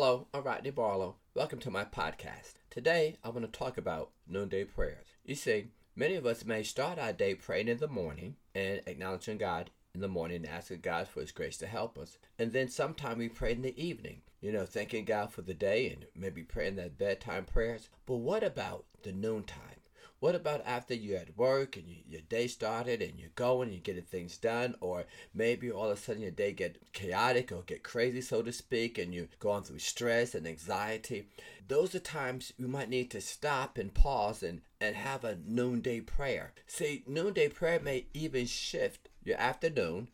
Hello, I'm Rodney Barlow. Welcome to my podcast. Today, I want to talk about noonday prayers. You see, many of us may start our day praying in the morning and acknowledging God in the morning and asking God for His grace to help us. And then sometime we pray in the evening, you know, thanking God for the day and maybe praying that bedtime prayers. But what about the noontime? What about after you're at work and you, your day started and you're going and you're getting things done, or maybe all of a sudden your day get chaotic or get crazy, so to speak, and you're going through stress and anxiety? Those are times you might need to stop and pause and, and have a noonday prayer. See, noonday prayer may even shift your afternoon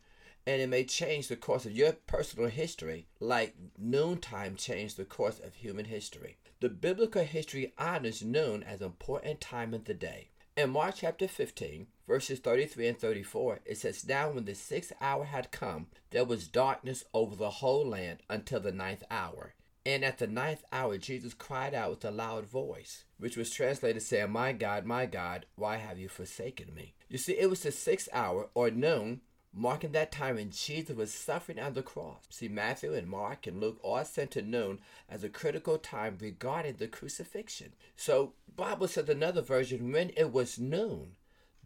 and it may change the course of your personal history like noontime changed the course of human history. The biblical history honors noon as an important time of the day. In Mark chapter 15, verses 33 and 34, it says, Now when the sixth hour had come, there was darkness over the whole land until the ninth hour. And at the ninth hour, Jesus cried out with a loud voice, which was translated saying, My God, my God, why have you forsaken me? You see, it was the sixth hour, or noon, marking that time when Jesus was suffering on the cross. See, Matthew and Mark and Luke all center noon as a critical time regarding the crucifixion. So, Bible says another version, when it was noon,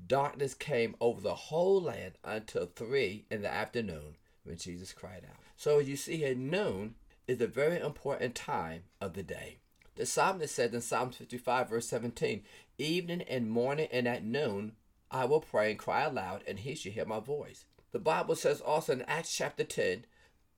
darkness came over the whole land until three in the afternoon when Jesus cried out. So you see here, noon is a very important time of the day. The psalmist said in Psalm 55, verse 17, Evening and morning and at noon I will pray and cry aloud, and he shall hear my voice. The Bible says also in Acts chapter 10,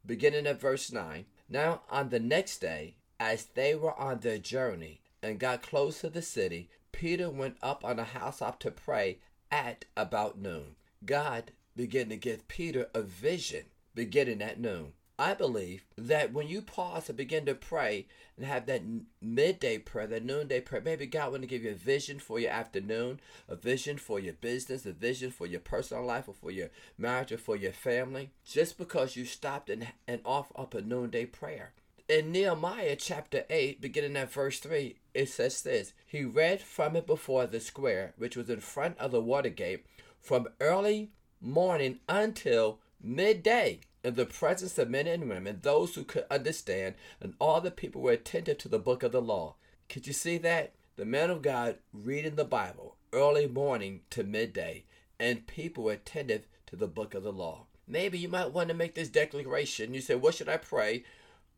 beginning at verse 9 Now on the next day, as they were on their journey and got close to the city, Peter went up on a housetop to pray at about noon. God began to give Peter a vision beginning at noon. I believe that when you pause and begin to pray and have that midday prayer, that noonday prayer, maybe God want to give you a vision for your afternoon, a vision for your business, a vision for your personal life or for your marriage or for your family, just because you stopped and, and offer up a noonday prayer. In Nehemiah chapter 8, beginning at verse 3, it says this He read from it before the square, which was in front of the water gate, from early morning until midday in the presence of men and women, those who could understand, and all the people were attentive to the book of the law. Could you see that? The man of God reading the Bible early morning to midday, and people were attentive to the book of the law. Maybe you might want to make this declaration. You say, What should I pray?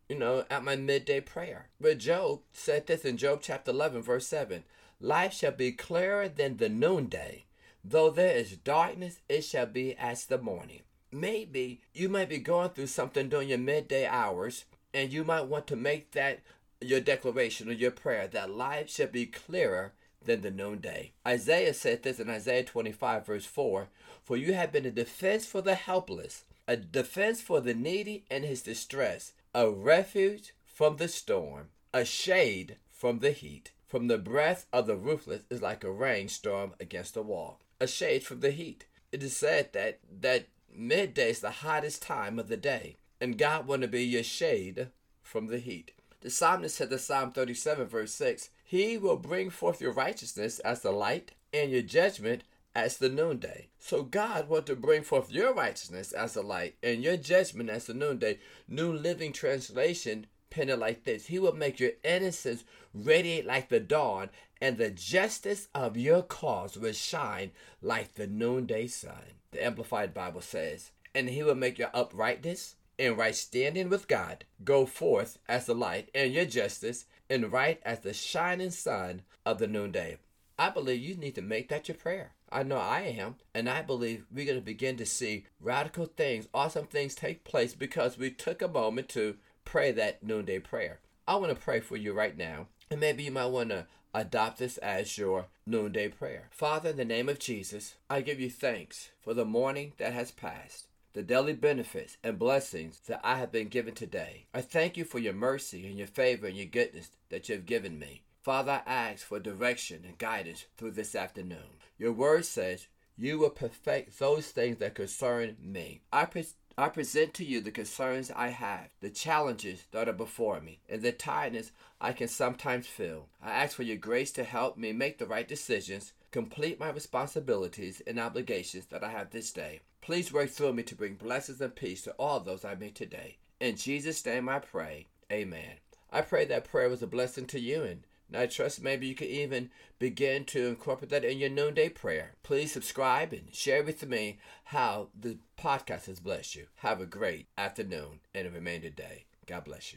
You know, at my midday prayer. But Job said this in Job chapter 11, verse 7 Life shall be clearer than the noonday. Though there is darkness, it shall be as the morning maybe you might be going through something during your midday hours and you might want to make that your declaration or your prayer that life should be clearer than the noonday. Isaiah said this in Isaiah 25, verse 4 For you have been a defense for the helpless, a defense for the needy in his distress, a refuge from the storm, a shade from the heat. From the breath of the ruthless is like a rainstorm against a wall, a shade from the heat. It is said that that Midday is the hottest time of the day, and God want to be your shade from the heat. The psalmist said in Psalm 37, verse 6, He will bring forth your righteousness as the light, and your judgment as the noonday. So God want to bring forth your righteousness as the light, and your judgment as the noonday. New Living Translation penned it like this He will make your innocence radiate like the dawn, and the justice of your cause will shine like the noonday sun the Amplified Bible says, and he will make your uprightness and right standing with God go forth as the light, and your justice and right as the shining sun of the noonday. I believe you need to make that your prayer. I know I am, and I believe we're going to begin to see radical things, awesome things take place because we took a moment to pray that noonday prayer. I want to pray for you right now, and maybe you might want to Adopt this as your noonday prayer. Father, in the name of Jesus, I give you thanks for the morning that has passed, the daily benefits and blessings that I have been given today. I thank you for your mercy and your favor and your goodness that you have given me. Father, I ask for direction and guidance through this afternoon. Your word says, you will perfect those things that concern me. I, I present to you the concerns I have, the challenges that are before me, and the tiredness I can sometimes feel. I ask for your grace to help me make the right decisions, complete my responsibilities and obligations that I have this day. Please work through me to bring blessings and peace to all those I meet today. In Jesus' name I pray. Amen. I pray that prayer was a blessing to you and I trust maybe you could even begin to incorporate that in your noonday prayer. Please subscribe and share with me how the podcast has blessed you. Have a great afternoon and a remainder day. God bless you.